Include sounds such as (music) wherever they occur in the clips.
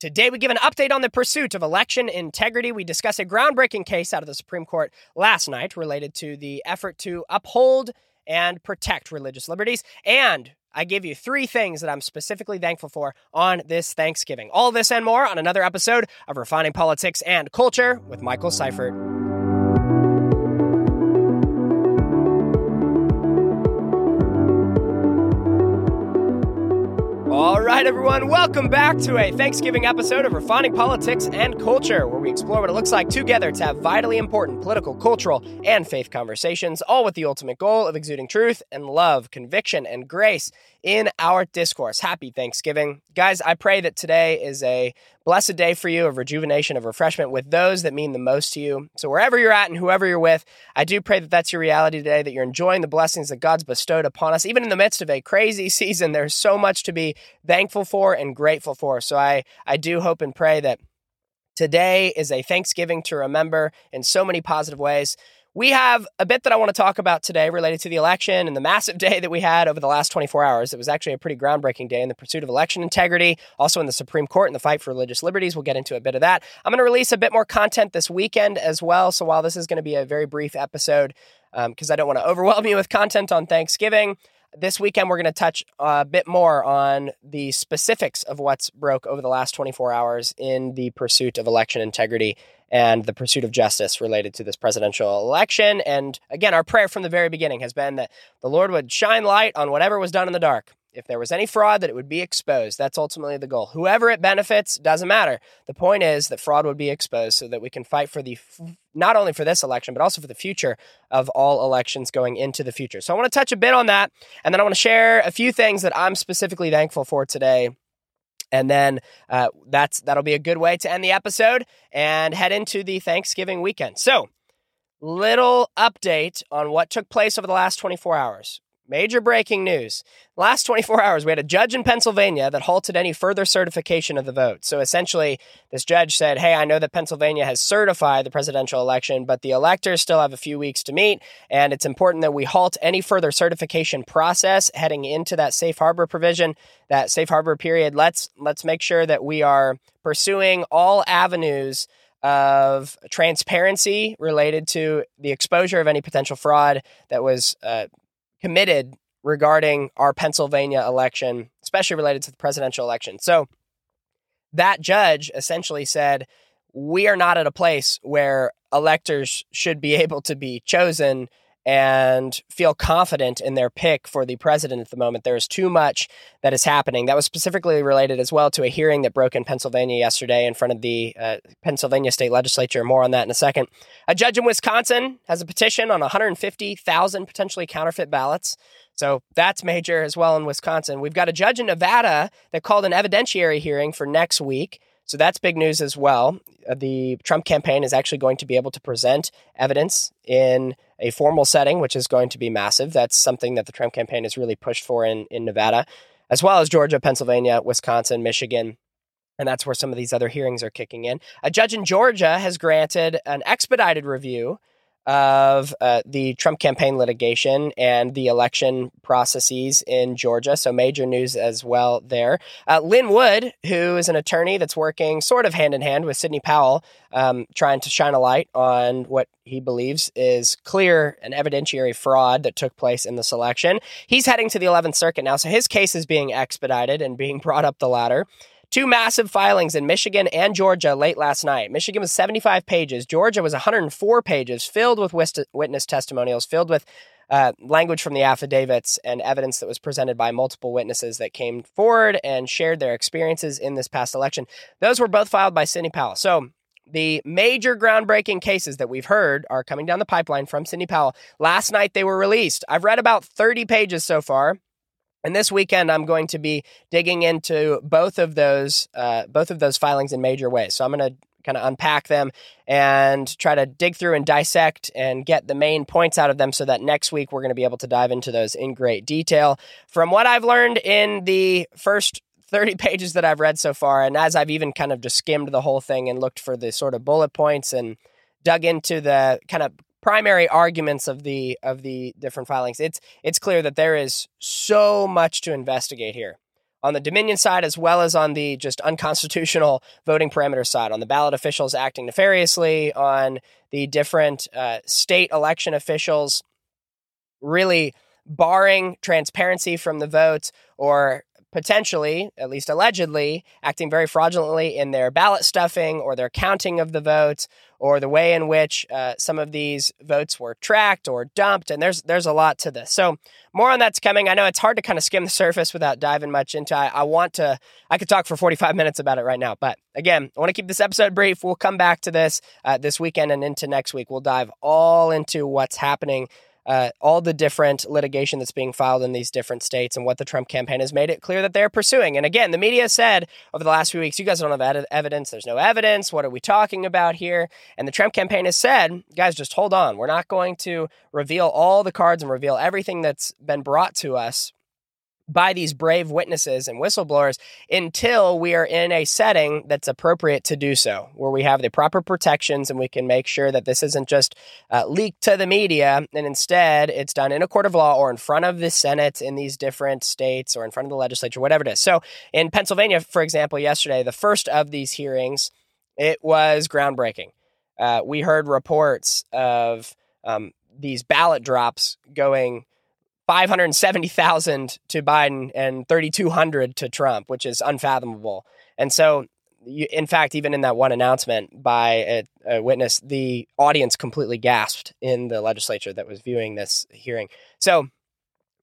Today, we give an update on the pursuit of election integrity. We discuss a groundbreaking case out of the Supreme Court last night related to the effort to uphold and protect religious liberties. And I give you three things that I'm specifically thankful for on this Thanksgiving. All this and more on another episode of Refining Politics and Culture with Michael Seifert. Right, everyone, welcome back to a Thanksgiving episode of Refining Politics and Culture, where we explore what it looks like together to have vitally important political, cultural, and faith conversations, all with the ultimate goal of exuding truth and love, conviction, and grace in our discourse. Happy Thanksgiving. Guys, I pray that today is a blessed day for you of rejuvenation, of refreshment with those that mean the most to you. So, wherever you're at and whoever you're with, I do pray that that's your reality today, that you're enjoying the blessings that God's bestowed upon us. Even in the midst of a crazy (laughs) season, there's so much to be thankful for and grateful for. So, I, I do hope and pray that today is a Thanksgiving to remember in so many positive ways. We have a bit that I want to talk about today related to the election and the massive (laughs) day that we had over the last 24 hours. It was actually a pretty groundbreaking day in the pursuit of election integrity, also in the Supreme Court and the fight for religious liberties. We'll get into a bit of that. I'm going to release a bit more content this weekend as well. So while this is going to be a very brief episode, because um, I don't want to (laughs) overwhelm you with content on Thanksgiving, this weekend we're going to touch a bit more on the specifics of what's broke over the last 24 hours in the pursuit of election integrity and the pursuit of justice related to this presidential election. And again, our prayer from the very beginning has been that the Lord would shine light on whatever was done in the dark. If there was any fraud, that it would be exposed. That's ultimately the goal. Whoever it benefits doesn't matter. The point is that fraud would be exposed so that we can fight for the not only for this election but also for the future of all elections going into the future. So I want to touch a bit on that, and then I want to share a few things that I'm specifically thankful for today and then uh, that's that'll be a good way to end the episode and head into the Thanksgiving weekend. So, little update on what took place over the last 24 hours. Major breaking news. Last 24 hours, we had a judge in Pennsylvania that halted any further certification of the vote. So essentially, this judge said, Hey, I know that Pennsylvania has certified the presidential election, but the electors still have a few weeks to meet. And it's important that we halt any further certification process heading into that safe harbor provision, that safe harbor period. Let's, let's make sure that we are pursuing all avenues of transparency related to the exposure of any potential fraud that was uh, committed regarding our Pennsylvania election, especially related to the presidential election. So that judge essentially said, We are not at a place where electors should be able to be chosen and feel confident in their pick for the president at the moment. There is too much that is happening. That was specifically related as well to a hearing that broke in Pennsylvania yesterday in front of the uh, Pennsylvania state legislature. More on that in a second. A judge in Wisconsin has a petition on 150,000 potentially counterfeit ballots. So that's major as well in Wisconsin. We've got a judge in Nevada that called an evidentiary hearing for next week so that's big news as well. Uh, the Trump campaign is actually going to be able to present evidence in a formal setting, which is going to be massive. That's something that the Trump campaign has really pushed for in, in Nevada, as well as Georgia, Pennsylvania, Wisconsin, Michigan. And that's where some of these other hearings are kicking in. A judge in Georgia has granted an expedited review of uh, the Trump campaign litigation and the election processes in Georgia. So, major news as well there. Uh, Lin Wood, who is an attorney that's working sort of hand in hand with Sidney Powell, um, trying to shine a light on what he believes is clear and evidentiary fraud that took place in this election. He's heading to the 11th Circuit now. So, his case is being expedited and being (laughs) brought up the ladder. Two massive filings in Michigan and Georgia late last night. Michigan was 75 pages. Georgia was 104 pages, filled with witness testimonials, filled with uh, language from the affidavits and evidence that was presented by multiple witnesses that came forward and shared their experiences in this past election. Those were both filed by Sidney Powell. So the major groundbreaking cases that we've heard are coming down the pipeline from Sidney Powell. Last night they were released. I've read about 30 pages so far. And this weekend, I'm going to be digging into both of those, uh, both of those filings in major ways. So I'm going to kind of unpack them and try to dig through and dissect and get the main points out of them, so that next week we're going to be able to dive into those in great detail. From what I've learned in the first 30 (laughs) pages that I've read so far, and as I've even kind of just skimmed the whole thing and looked for the sort of bullet points and dug into the kind of primary arguments of the of the different filings, it's it's clear that there is so much to investigate here. on the Dominion side as well as on the just unconstitutional voting parameter side, on the ballot officials acting nefariously, on the different uh, state election officials really barring transparency from the votes or potentially, at least allegedly, acting very fraudulently in their ballot stuffing or their counting of the votes or the way in which uh, some of these votes were tracked or dumped. And there's there's a lot to this. So more on that's coming. I know it's hard to kind of skim the surface without diving much into. I, I want to. I could talk for 45 minutes about it right now, but again, I want to keep this episode brief. We'll come back to this uh, this weekend and into next week. We'll dive all into what's happening uh, all the different litigation that's being filed in these different states and what the Trump campaign has made it clear that they're pursuing. And again, the media said over the last few weeks, you guys don't have ed- evidence. There's no evidence. What are we talking about here? And the Trump campaign has said, guys, just hold on. We're not going to reveal all the cards and reveal everything that's been brought to us by these brave witnesses and whistleblowers until we are in a setting that's appropriate to do so, where we have the proper protections and we can make sure that this isn't just uh, leaked to the media and instead it's done in a court of law or in front of the Senate in these different states or in front of the legislature, whatever it is. So in Pennsylvania, for example, yesterday, the first of these hearings, it was groundbreaking. Uh, we heard reports of um, these ballot drops going 570,000 to Biden and 3,200 to Trump, which is unfathomable. And so, you, in fact, even in that one announcement by a, a, witness, the audience completely gasped in the legislature that was viewing this hearing. So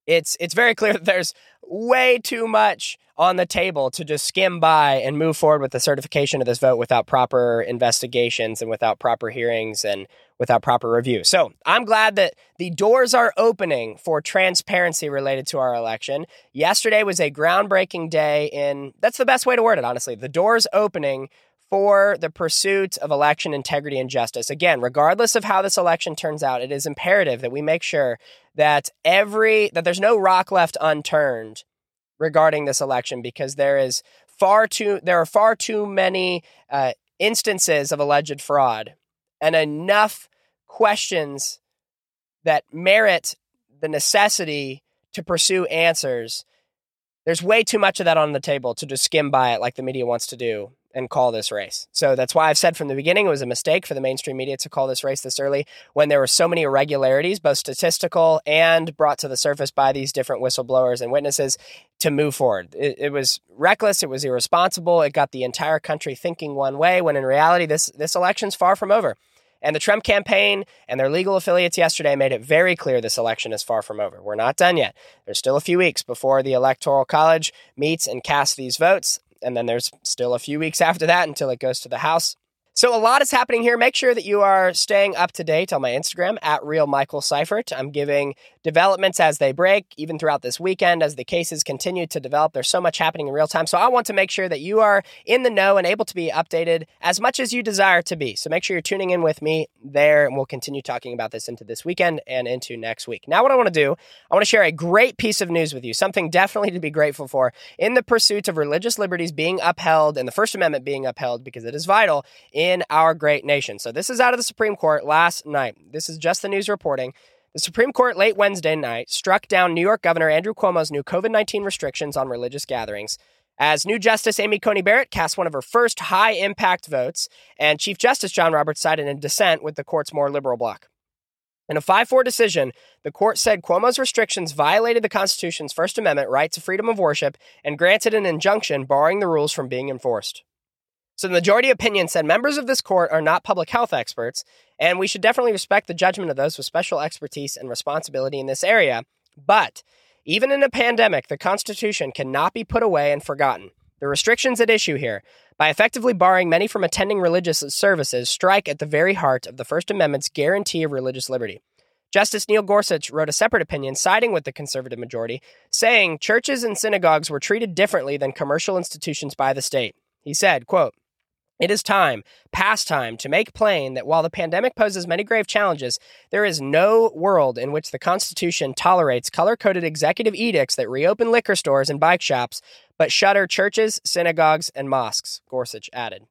it's it's very clear that there's way too much on the table to just skim by and move forward with the certification of this vote without proper investigations and without proper hearings and without proper review. So I'm glad that the doors are opening for transparency related to our election. Yesterday was a groundbreaking day in, that's the best way to word it, honestly. The doors opening for the pursuit of election integrity and justice. Again, regardless of how this election turns out, it is imperative that we make sure that every that there's no rock left unturned regarding this election because there is far too there are far too many uh, instances of alleged fraud and enough questions that merit the necessity to pursue answers. There's way too much of that on the table to just skim by it like the media wants to do and call this race. So that's why I've said from the beginning it was a mistake for the mainstream media to call this race this early when there were so many irregularities, both statistical and brought to the surface by these different whistleblowers and witnesses to move forward. It, it was reckless, it was irresponsible, it got the entire country thinking one way when in reality this this election's far from over. And the Trump campaign and their legal affiliates yesterday made it very clear this election is far from over. We're not done yet. There's still a few weeks before the Electoral College meets and casts these votes. And then there's still a few weeks after that until it goes to the House. So a lot is happening here. Make sure that you are staying up to date on my Instagram at real Michael Seifert. I'm giving developments as they break, even throughout this weekend as the cases continue to develop. There's so much happening in real time. So I want to make sure that you are in the know and able to be updated as much as you desire to be. So make sure you're tuning in with me there, and we'll continue talking about this into this weekend and into next week. Now, what I want to do, I want to share a great piece of news with you, something definitely to be grateful for in the pursuit of religious liberties being upheld and the First Amendment being upheld because it is vital in our great nation. So this is out of the Supreme Court last night. This is just the news reporting. The Supreme Court late Wednesday night struck down New York Governor Andrew Cuomo's new COVID 19 restrictions on religious gatherings. As new Justice Amy Coney Barrett cast one of her first high impact votes, and Chief Justice John Roberts sided in dissent with the court's more liberal bloc. In a 5 4 decision, the court said Cuomo's restrictions violated the Constitution's First Amendment right to freedom of worship and granted an injunction barring the rules from being enforced. So the majority opinion said members of this court are not public health experts, and we should definitely respect the judgment of those with special expertise and responsibility in this area. But even in a pandemic, the Constitution cannot be put away and forgotten. The restrictions at issue here, by effectively barring many from attending religious services, strike at the very heart of the First Amendment's guarantee of religious liberty. Justice Neil Gorsuch wrote a separate opinion siding with the conservative majority, saying churches and synagogues were treated differently than commercial institutions by the state. He said, quote, it is time, past time, to make plain that while the pandemic poses many grave challenges, there is no world in which the Constitution tolerates color coded executive edicts that reopen liquor stores and bike shops, but shutter churches, synagogues, and mosques, Gorsuch added.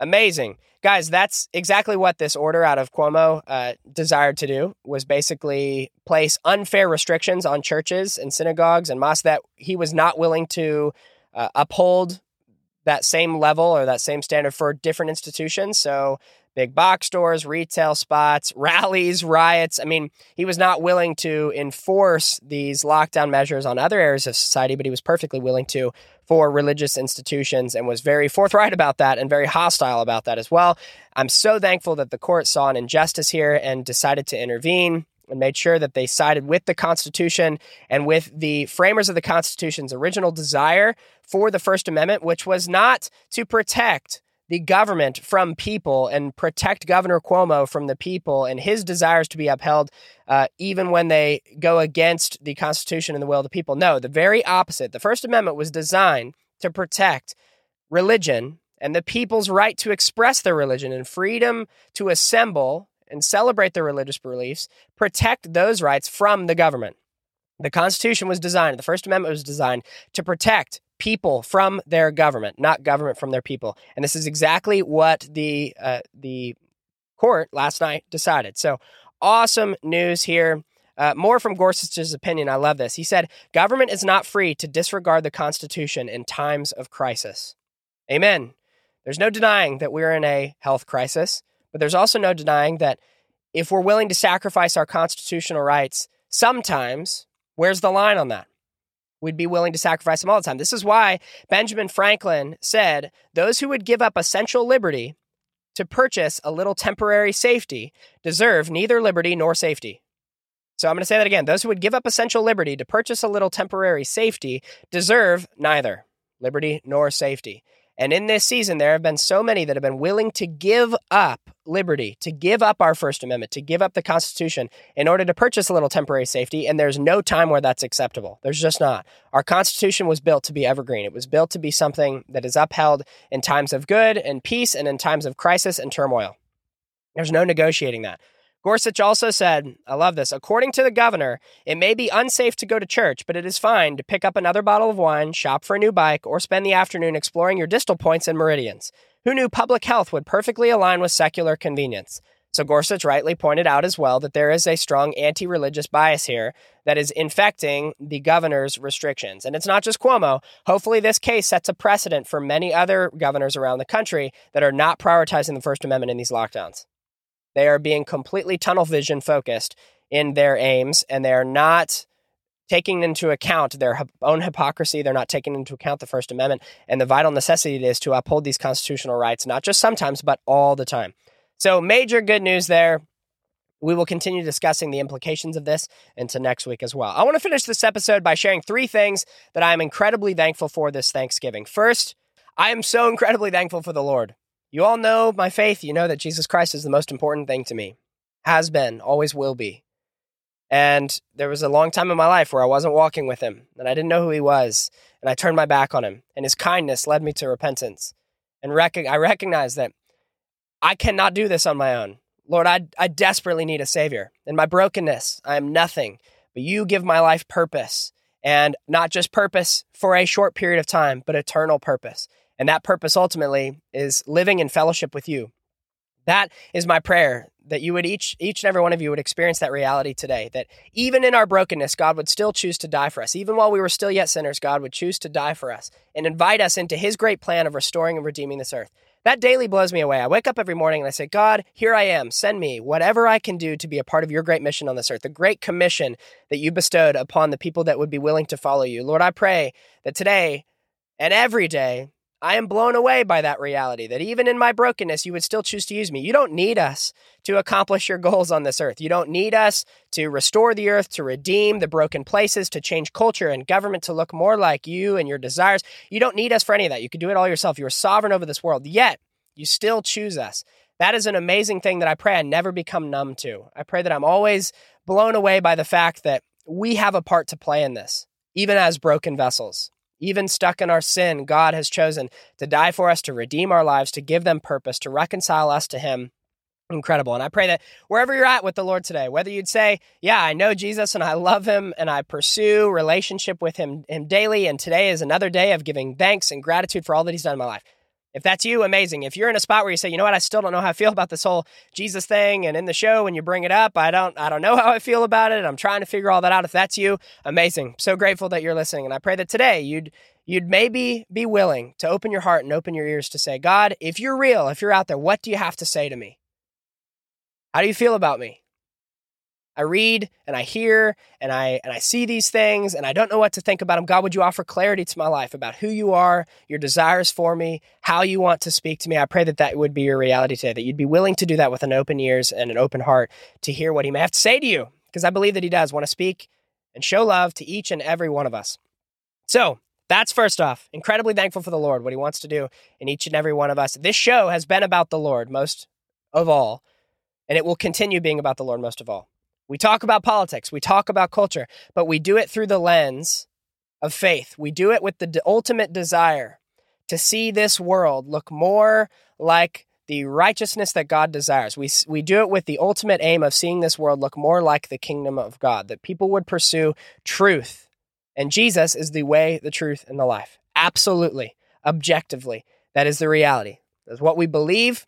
Amazing. Guys, that's exactly what this order out of Cuomo uh, desired to do was basically place unfair restrictions on churches and synagogues and mosques that he was not willing to uh, uphold that same level or that same standard for different institutions. So big box stores, retail spots, (laughs) rallies, riots. I mean, he was not willing to enforce these lockdown measures on other areas of society, but he was perfectly willing to for religious institutions and was very forthright about that and very hostile about that as well. I'm so thankful that the court saw an injustice here and decided to intervene and made sure that they sided with the Constitution and with the framers of the Constitution's original desire for the First Amendment, which was not to protect the government from people and protect Governor Cuomo from the people and his desires to be upheld, uh, even when they go against the Constitution and the will of the people. No, the very opposite. The First Amendment was designed to protect religion and the people's right to express their religion and freedom to assemble and celebrate their religious beliefs, protect those rights from the government. The Constitution was designed, the First Amendment was designed to protect people from their government, not government from their people. And this is exactly what the uh, the court last night decided. So awesome news here. Uh, more from Gorsuch's opinion. I love this. He said, Government is not free to disregard the Constitution in times of crisis. Amen. There's no denying that we're in a health crisis. But there's also no denying that if we're willing to sacrifice our constitutional rights, sometimes, where's the line on that? We'd be willing to sacrifice them all the time. This is why Benjamin Franklin said those who would give up essential liberty to purchase a little temporary safety deserve neither liberty nor safety. So I'm going to say that again. Those who would give up essential liberty to purchase a little temporary safety deserve neither liberty nor safety. And in this season, there have been so many that have been willing to give up liberty, to give up our First Amendment, to give up the Constitution in order to purchase a little temporary safety. And there's no time where that's acceptable. There's just not. Our Constitution was built to be evergreen, it was built to be something that is upheld in times of good and peace and in times of crisis and turmoil. There's no negotiating that. Gorsuch also said, I love this. According to the governor, it may be unsafe to go to church, but it is fine to pick up another bottle of wine, shop for a new bike, or spend the afternoon exploring your distal points and meridians. Who knew public health would perfectly align with secular convenience? So Gorsuch rightly pointed out as well that there is a strong anti religious bias here that is infecting the governor's restrictions. And it's not just Cuomo. Hopefully, this case sets a precedent for many other governors around the country that are not prioritizing the First Amendment in these lockdowns. They are being completely tunnel vision focused in their aims, and they are not taking into account their own hypocrisy. They're not taking into account the First Amendment and the vital necessity it is to uphold these constitutional rights, not just sometimes, but all the time. So, major good news there. We will continue discussing the implications of this into next week as well. I want to finish this episode by sharing three things that I am incredibly thankful for this Thanksgiving. First, I am so incredibly thankful for the Lord. You all know my faith. You know that Jesus Christ is the most important thing to me, has been, always will be. And there was a long time in my life where I wasn't walking with him and I didn't know who he was. And I turned my back on him. And his kindness led me to repentance. And rec- I recognize that I cannot do this on my own. Lord, I, I desperately need a Savior. In my brokenness, I am nothing. But you give my life purpose. And not just purpose for a short period of time, but eternal purpose. And that purpose ultimately is living in fellowship with you. That is my prayer that you would each each and every one of you would experience that reality today that even in our brokenness God would still choose to die for us. Even while we were still yet sinners God would choose to die for us and invite us into his great plan of restoring and redeeming this earth. That daily blows me away. I wake up every morning and I say God here I am. Send me whatever I can do to be a part of your great mission on this earth the great commission that you bestowed upon the people that would be willing to follow you. Lord I pray that today and every day I am blown away by that reality that even in my brokenness, you would still choose to use me. You don't need us to accomplish your goals on this earth. You don't need us to restore the earth, to redeem the broken places, to change culture and government to look more like you and your desires. You don't need us for any of that. You can do it all yourself. You are sovereign over this world, yet you still choose us. That is an amazing thing that I pray I never become numb to. I pray that I'm always blown away by the fact that we have a part to play in this, even as broken vessels. Even stuck in our sin, God has chosen to die for us, to redeem our lives, to give them purpose, to reconcile us to Him. Incredible. And I pray that wherever you're at with the Lord today, whether you'd say, Yeah, I know Jesus and I love Him and I pursue relationship with Him, him daily, and today is another day of giving thanks and gratitude for all that He's done in my life. If that's you, amazing. If you're in a spot where you say, you know what, I still don't know how I feel about this whole Jesus thing, and in the show when you bring it up, I don't, I don't know how I feel about it. I'm trying to figure all that out. If that's you, amazing. So grateful that you're listening, and I pray that today you'd you'd maybe be willing to open your heart and open your ears to say, God, if you're real, if you're out there, what do you have to say to me? How do you feel about me? I read and I hear and I and I see these things and I don't know what to think about them. God, would you offer clarity to my life about who you are, your desires for me, how you want to speak to me? I pray that that would be your reality today, that you'd be willing to do that with an open ears and an open heart to hear what he may have to say to you, because I believe that he does want to speak and show love to each and every one of us. So, that's first off. Incredibly thankful for the Lord, what he wants to do in each and every one of us. This show has been about the Lord most of all, and it will continue being about the Lord most of all. We talk about politics, we talk about culture, but we do it through the lens of faith. We do it with the ultimate desire to see this world look more like the righteousness that God desires. We, we do it with the ultimate aim of seeing this world look more like the kingdom of God, that people would pursue truth. And Jesus is the way, the truth, and the life. Absolutely, objectively. That is the reality. That's what we believe.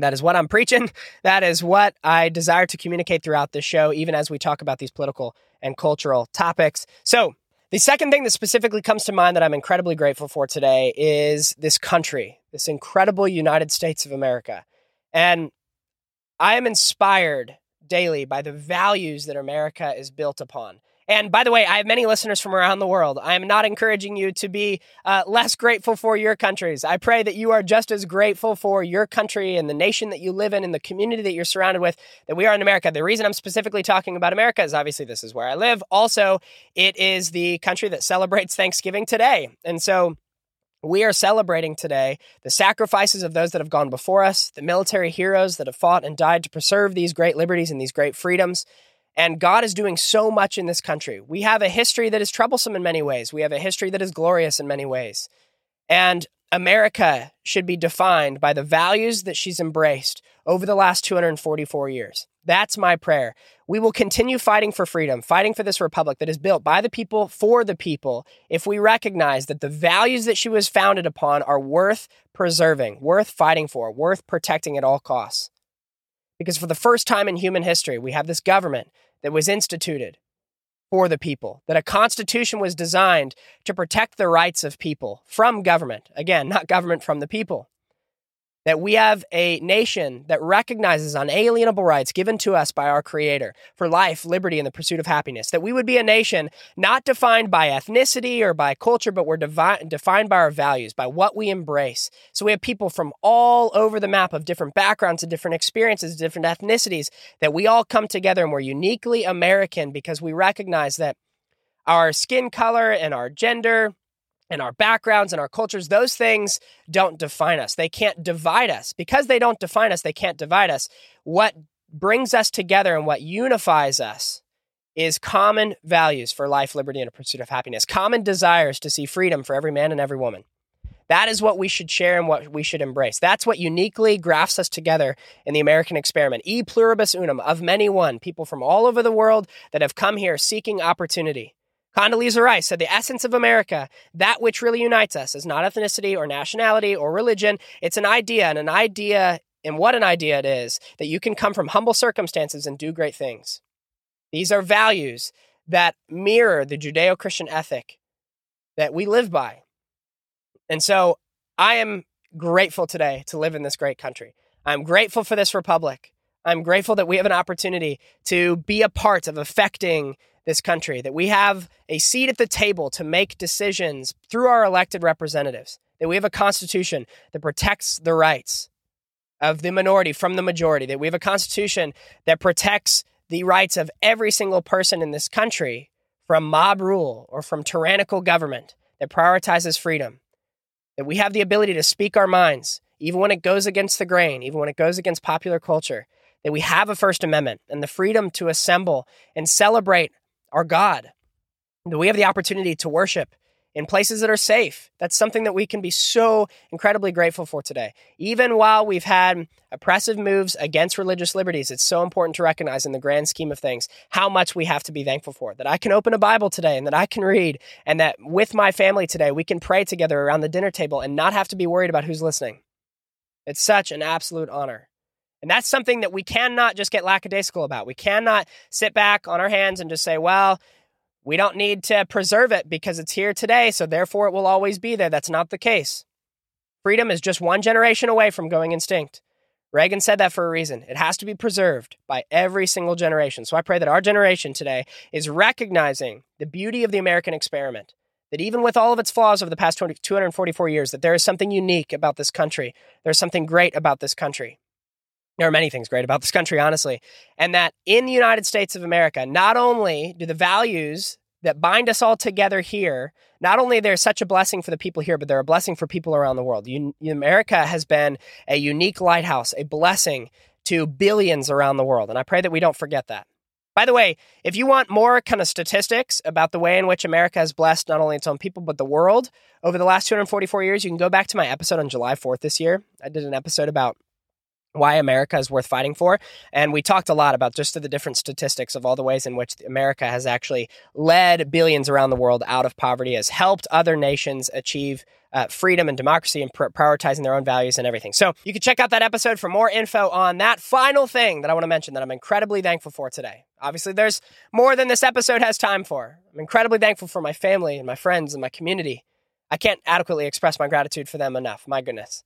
That is what I'm preaching. That is what I desire to communicate throughout this show, even as we talk about these political and cultural topics. So, the second thing that specifically comes to mind that I'm incredibly grateful for today is this country, this incredible United States of America. And I am inspired daily by the values that America is built upon. And by the way, I have many listeners from around the world. I am not encouraging you to be uh, less grateful for your countries. I pray that you are just as grateful for your country and the nation that you live in and the community that you're surrounded with that we are in America. The reason I'm specifically talking about America is obviously this is where I live. Also, it is the country that celebrates Thanksgiving today. And so, we are celebrating today the sacrifices of those that have gone before us, the military heroes that have fought and died to preserve these great liberties and these great freedoms. And God is doing so much in this country. We have a history that is troublesome in many ways. We have a history that is glorious in many ways. And America should be defined by the values that she's embraced over the last 244 years. That's my prayer. We will continue fighting for freedom, fighting for this republic that is built by the people for the people, if we recognize that the values that she was founded upon are worth preserving, worth fighting for, worth protecting at all costs. Because for the first time in human history, we have this government that was instituted for the people, that a constitution was designed to protect the rights of people from government. Again, not government from the people that we have a nation that recognizes unalienable rights given to us by our Creator for life, liberty, and the pursuit of happiness. That we would be a nation not defined by ethnicity or by culture, but we're defined by our values, by what we embrace. So we have people from all over the map of different backgrounds and different experiences, different ethnicities, that we all come together and we're uniquely American because we recognize that our skin color and our gender and our backgrounds and our cultures, those things don't define us. They can't divide us. Because they don't define us, they can't divide us. What brings us together and what unifies us is common values for life, liberty, and a pursuit of happiness, common desires to see freedom for every man and every woman. That is what we should share and what we should embrace. That's what uniquely grafts us together in the American experiment. E pluribus unum, of many one, people from all over the world that have come here seeking opportunity. Condoleezza Rice said the essence of America, that which really unites us, is not ethnicity or nationality or religion. It's an idea, and an idea, and what an idea it is, that you can come from humble circumstances and do great things. These are values that mirror the Judeo Christian ethic that we live by. And so I am grateful today to live in this great country. I'm grateful for this republic. I'm grateful that we have an opportunity to be a part of affecting this country, that we have a seat at the table to make decisions through our elected representatives, that we have a constitution that protects the rights of the minority from the majority, that we have a constitution that protects the rights of every single person in this country from mob rule or from tyrannical government that prioritizes freedom, that we have the ability to speak our minds, even when it goes against the grain, even when it goes against popular culture, that we have a First Amendment and the freedom to assemble and celebrate our God. That we have the opportunity to worship in places that are safe. That's something that we can be so incredibly grateful for today. Even while we've had oppressive moves against religious liberties, it's so important to recognize in the grand scheme of things how much we have to be thankful for. That I can open a Bible today and that I can read, and that with my family today, we can pray together around the dinner table and not have to be worried about who's listening. It's such an absolute honor. And that's something that we cannot just get lackadaisical about. We cannot sit back on our hands and just say, well, we don't need to preserve it because it's here today, so therefore it will always be there. That's not the case. Freedom is just one generation away from going extinct. Reagan said that for a reason. It has to be preserved by every single generation. So I pray that our generation today is recognizing the beauty of the American experiment. That even with all of its flaws over the past 244 years, that there is something unique about this country. There's something great about this country. There are many things great about this country, honestly. And that in the United States of America, not only do the values that bind us all together here, not only they're such a blessing for the people here, but they're a blessing for people around the world. America has been a unique lighthouse, a blessing to billions around the world. And I pray that we don't forget that. By the way, if you want more kind of statistics about the way in which America has blessed not only its own people, but the world over the last 244 years, you can go back to my episode on July 4th this year. I did an episode about why America is worth fighting for. And we talked a lot about just the different statistics of all the ways in which America has actually led billions around the world out of poverty, has helped other nations achieve uh, freedom and democracy and pr- prioritizing their own values and everything. So you can check out that episode for more info on that final thing that I want to mention that I'm incredibly thankful for today. Obviously, there's more than this episode has time for. I'm incredibly thankful for my family and my friends and my community. I can't adequately express my gratitude for them enough. My goodness.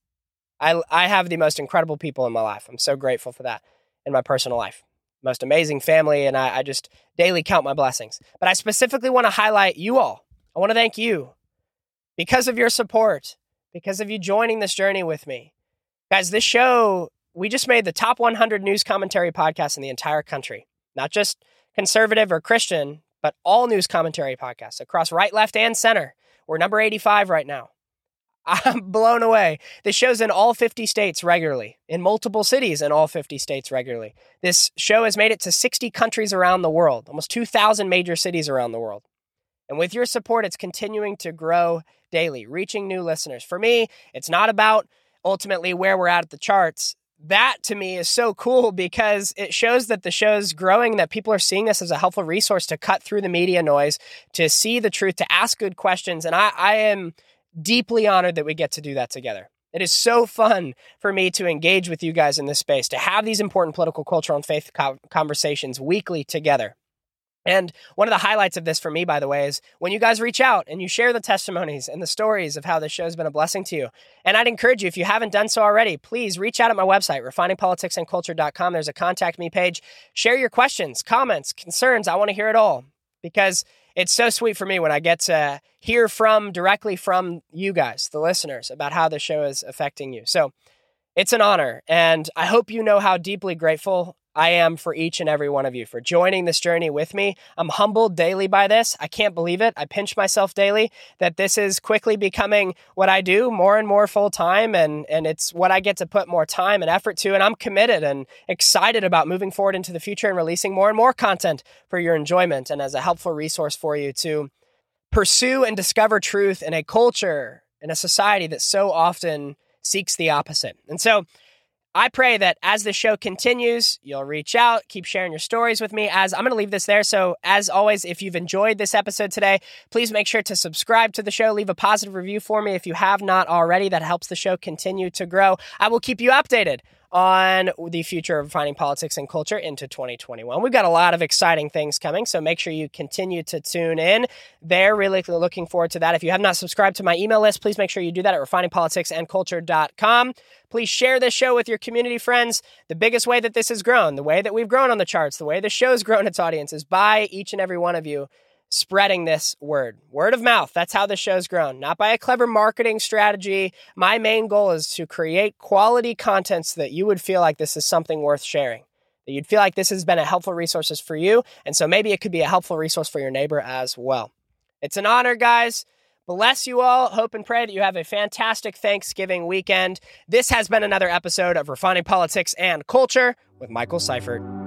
I, I have the most incredible people in my life. I'm so grateful for that in my personal life. Most amazing family, and I, I just daily count my blessings. But I specifically want to highlight you all. I want to thank you because of your support, because of you joining this journey with me. Guys, this show, we just made the top 100 news commentary podcast in the entire country, not just conservative or Christian, but all news commentary podcasts across right, left, and center. We're number 85 right now. I'm blown away. This show's in all 50 states regularly, in multiple cities in all 50 states regularly. This show has made it to 60 countries around the world, almost 2,000 major cities around the world. And with your support, it's continuing to grow daily, reaching new listeners. For me, it's not about ultimately where we're at at the charts. That to me is so cool because it shows that the show's growing, that people are seeing this as a helpful resource to cut through the media noise, to see the truth, to ask good questions. And I, I am deeply honored that we get to do that together. It is so fun for me to engage with you guys in this space, to have these important political, cultural, and faith co- conversations weekly together. And one of the highlights of this for me, by the way, is when you guys reach out and you share the testimonies and the stories of how this show has been a blessing to you. And I'd encourage you, if you haven't done so already, please reach out at my website, refiningpoliticsandculture.com. There's a contact me page. Share your questions, comments, concerns. I want to hear it all because it's so sweet for me when I get to hear from directly from you guys, the listeners, about how the show is affecting you. So it's an honor. And I hope you know how deeply grateful I am for each and every one of you for joining this journey with me. I'm humbled daily by this. I can't believe it. I pinch myself daily that this is quickly becoming what I do more and more full time and and it's what I get to put more time and effort to and I'm committed and excited about moving forward into the future and releasing more and more content for your enjoyment and as a helpful resource for you to pursue and discover truth in a culture in a society that so often seeks the opposite. And so I pray that as the show continues, you'll reach out, keep sharing your stories with me. As I'm going to leave this there. So, as always, if you've enjoyed this episode today, please make sure to subscribe to the show, leave a positive review for me if you have not already. That helps the show continue to grow. I will keep you updated on the future of refining politics and culture into 2021. We've got a lot of exciting things coming, so make sure you continue to tune in. They're really looking forward to that. If you have not subscribed to my email list, please make sure you do that at refiningpoliticsandculture.com. Please share this show with your community friends. The biggest way that this has grown, the way that we've grown on the charts, the way the show's (laughs) grown its audience is by each and every one of you spreading this word. Word of mouth. That's how the show's grown, not by a clever marketing strategy. My main goal is to create quality content so that you would feel like this is something worth sharing, that you'd feel like this has been a helpful resource for you. And so maybe it could be a helpful resource for your neighbor as well. It's an honor, guys. Bless you all. Hope and pray that you have a fantastic Thanksgiving weekend. This has been another episode of Refining Politics and Culture with Michael Seifert.